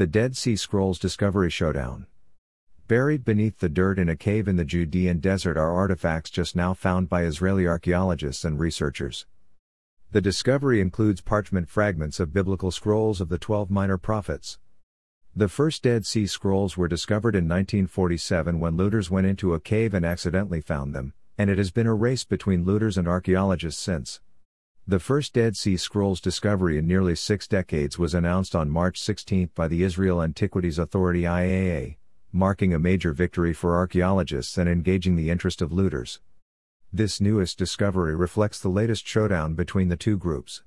The Dead Sea Scrolls Discovery Showdown. Buried beneath the dirt in a cave in the Judean desert are artifacts just now found by Israeli archaeologists and researchers. The discovery includes parchment fragments of biblical scrolls of the 12 minor prophets. The first Dead Sea Scrolls were discovered in 1947 when looters went into a cave and accidentally found them, and it has been a race between looters and archaeologists since. The first Dead Sea Scrolls discovery in nearly six decades was announced on March 16 by the Israel Antiquities Authority IAA, marking a major victory for archaeologists and engaging the interest of looters. This newest discovery reflects the latest showdown between the two groups.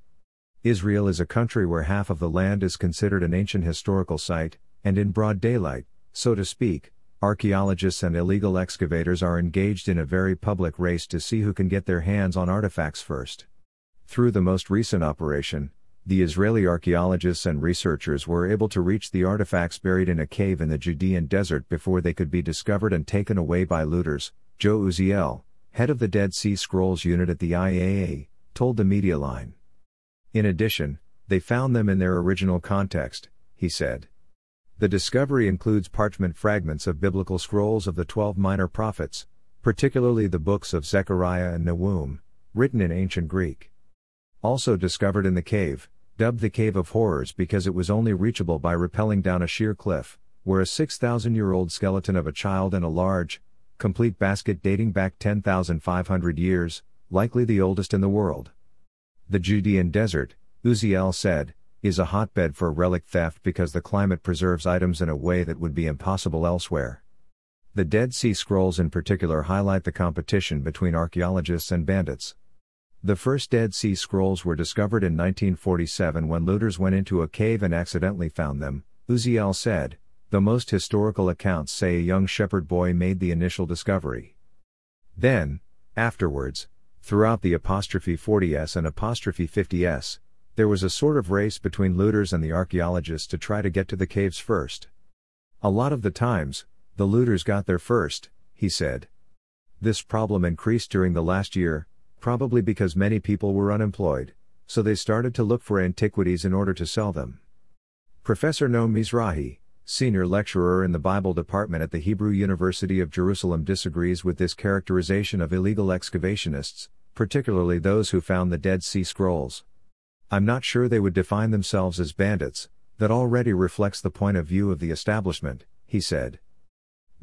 Israel is a country where half of the land is considered an ancient historical site, and in broad daylight, so to speak, archaeologists and illegal excavators are engaged in a very public race to see who can get their hands on artifacts first. Through the most recent operation, the Israeli archaeologists and researchers were able to reach the artifacts buried in a cave in the Judean desert before they could be discovered and taken away by looters, Joe Uziel, head of the Dead Sea Scrolls unit at the IAA, told the media line. In addition, they found them in their original context, he said. The discovery includes parchment fragments of biblical scrolls of the 12 minor prophets, particularly the books of Zechariah and Nahum, written in ancient Greek also discovered in the cave, dubbed the Cave of Horrors because it was only reachable by rappelling down a sheer cliff, were a 6,000 year old skeleton of a child and a large, complete basket dating back 10,500 years, likely the oldest in the world. The Judean desert, Uziel said, is a hotbed for relic theft because the climate preserves items in a way that would be impossible elsewhere. The Dead Sea Scrolls in particular highlight the competition between archaeologists and bandits. The first Dead Sea Scrolls were discovered in 1947 when looters went into a cave and accidentally found them, Uziel said. The most historical accounts say a young shepherd boy made the initial discovery. Then, afterwards, throughout the apostrophe 40s and apostrophe 50s, there was a sort of race between looters and the archaeologists to try to get to the caves first. A lot of the times, the looters got there first, he said. This problem increased during the last year, probably because many people were unemployed, so they started to look for antiquities in order to sell them. Professor Noam Mizrahi, senior lecturer in the Bible department at the Hebrew University of Jerusalem, disagrees with this characterization of illegal excavationists, particularly those who found the Dead Sea Scrolls. I'm not sure they would define themselves as bandits, that already reflects the point of view of the establishment, he said.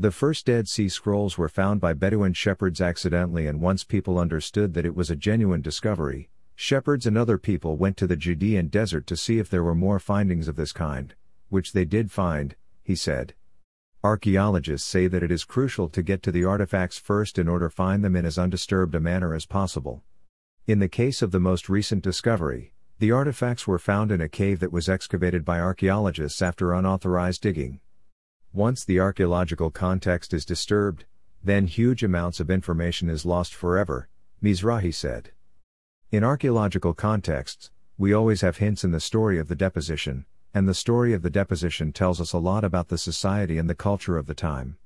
The first Dead Sea Scrolls were found by Bedouin shepherds accidentally, and once people understood that it was a genuine discovery, shepherds and other people went to the Judean desert to see if there were more findings of this kind, which they did find, he said. Archaeologists say that it is crucial to get to the artifacts first in order to find them in as undisturbed a manner as possible. In the case of the most recent discovery, the artifacts were found in a cave that was excavated by archaeologists after unauthorized digging. Once the archaeological context is disturbed, then huge amounts of information is lost forever, Mizrahi said. In archaeological contexts, we always have hints in the story of the deposition, and the story of the deposition tells us a lot about the society and the culture of the time.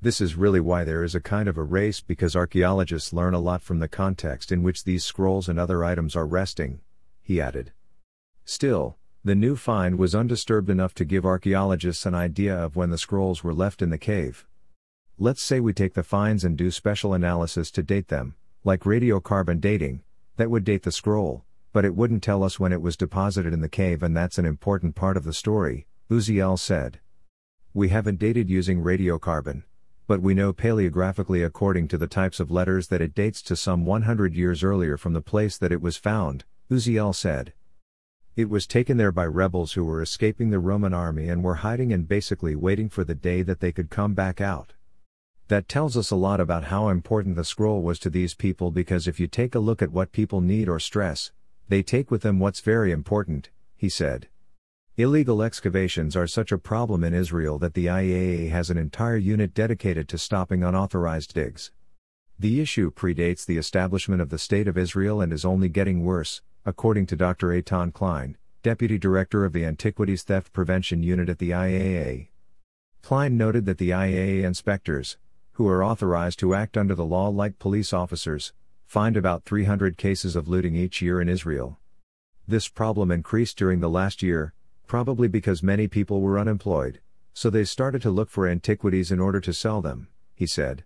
This is really why there is a kind of a race because archaeologists learn a lot from the context in which these scrolls and other items are resting, he added. Still, the new find was undisturbed enough to give archaeologists an idea of when the scrolls were left in the cave. Let's say we take the finds and do special analysis to date them, like radiocarbon dating, that would date the scroll, but it wouldn't tell us when it was deposited in the cave, and that's an important part of the story, Uziel said. We haven't dated using radiocarbon, but we know paleographically according to the types of letters that it dates to some 100 years earlier from the place that it was found, Uziel said. It was taken there by rebels who were escaping the Roman army and were hiding and basically waiting for the day that they could come back out. That tells us a lot about how important the scroll was to these people because if you take a look at what people need or stress, they take with them what's very important, he said. Illegal excavations are such a problem in Israel that the IAA has an entire unit dedicated to stopping unauthorized digs. The issue predates the establishment of the State of Israel and is only getting worse, according to Dr. Eitan Klein, Deputy Director of the Antiquities Theft Prevention Unit at the IAA. Klein noted that the IAA inspectors, who are authorized to act under the law like police officers, find about 300 cases of looting each year in Israel. This problem increased during the last year, probably because many people were unemployed, so they started to look for antiquities in order to sell them, he said.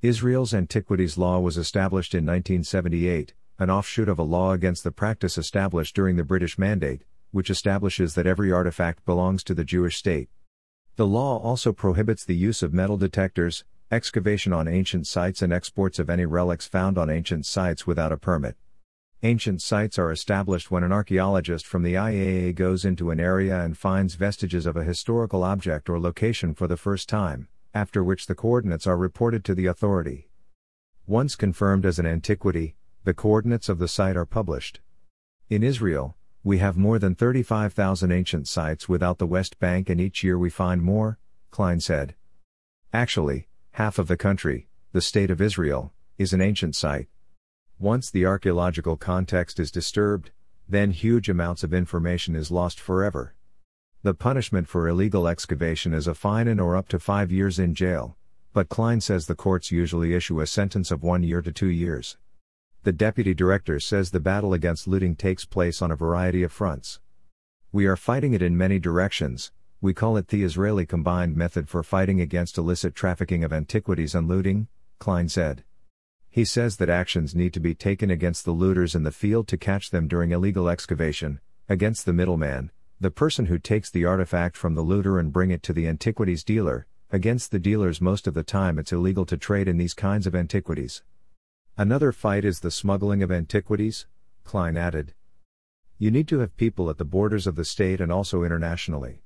Israel's antiquities law was established in 1978, an offshoot of a law against the practice established during the British Mandate, which establishes that every artifact belongs to the Jewish state. The law also prohibits the use of metal detectors, excavation on ancient sites, and exports of any relics found on ancient sites without a permit. Ancient sites are established when an archaeologist from the IAA goes into an area and finds vestiges of a historical object or location for the first time, after which the coordinates are reported to the authority. Once confirmed as an antiquity, the coordinates of the site are published. In Israel, we have more than 35,000 ancient sites without the West Bank, and each year we find more, Klein said. Actually, half of the country, the State of Israel, is an ancient site. Once the archaeological context is disturbed, then huge amounts of information is lost forever. The punishment for illegal excavation is a fine and or up to five years in jail, but Klein says the courts usually issue a sentence of one year to two years. The deputy director says the battle against looting takes place on a variety of fronts. We are fighting it in many directions, we call it the Israeli Combined Method for Fighting Against Illicit Trafficking of Antiquities and Looting, Klein said. He says that actions need to be taken against the looters in the field to catch them during illegal excavation, against the middleman, the person who takes the artifact from the looter and bring it to the antiquities dealer, against the dealers most of the time it's illegal to trade in these kinds of antiquities. Another fight is the smuggling of antiquities, Klein added. You need to have people at the borders of the state and also internationally.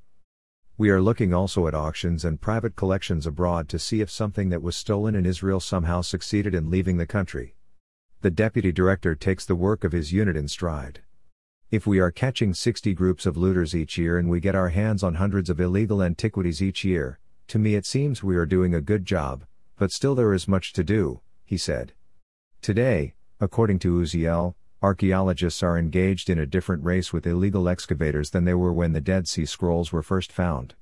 We are looking also at auctions and private collections abroad to see if something that was stolen in Israel somehow succeeded in leaving the country. The deputy director takes the work of his unit in stride. If we are catching 60 groups of looters each year and we get our hands on hundreds of illegal antiquities each year, to me it seems we are doing a good job, but still there is much to do, he said. Today, according to Uziel, archaeologists are engaged in a different race with illegal excavators than they were when the Dead Sea Scrolls were first found.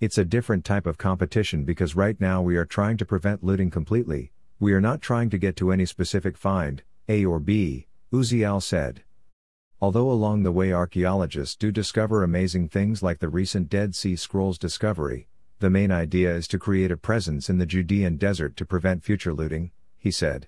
It's a different type of competition because right now we are trying to prevent looting completely, we are not trying to get to any specific find, A or B, Uziel said. Although along the way archaeologists do discover amazing things like the recent Dead Sea Scrolls discovery, the main idea is to create a presence in the Judean desert to prevent future looting, he said.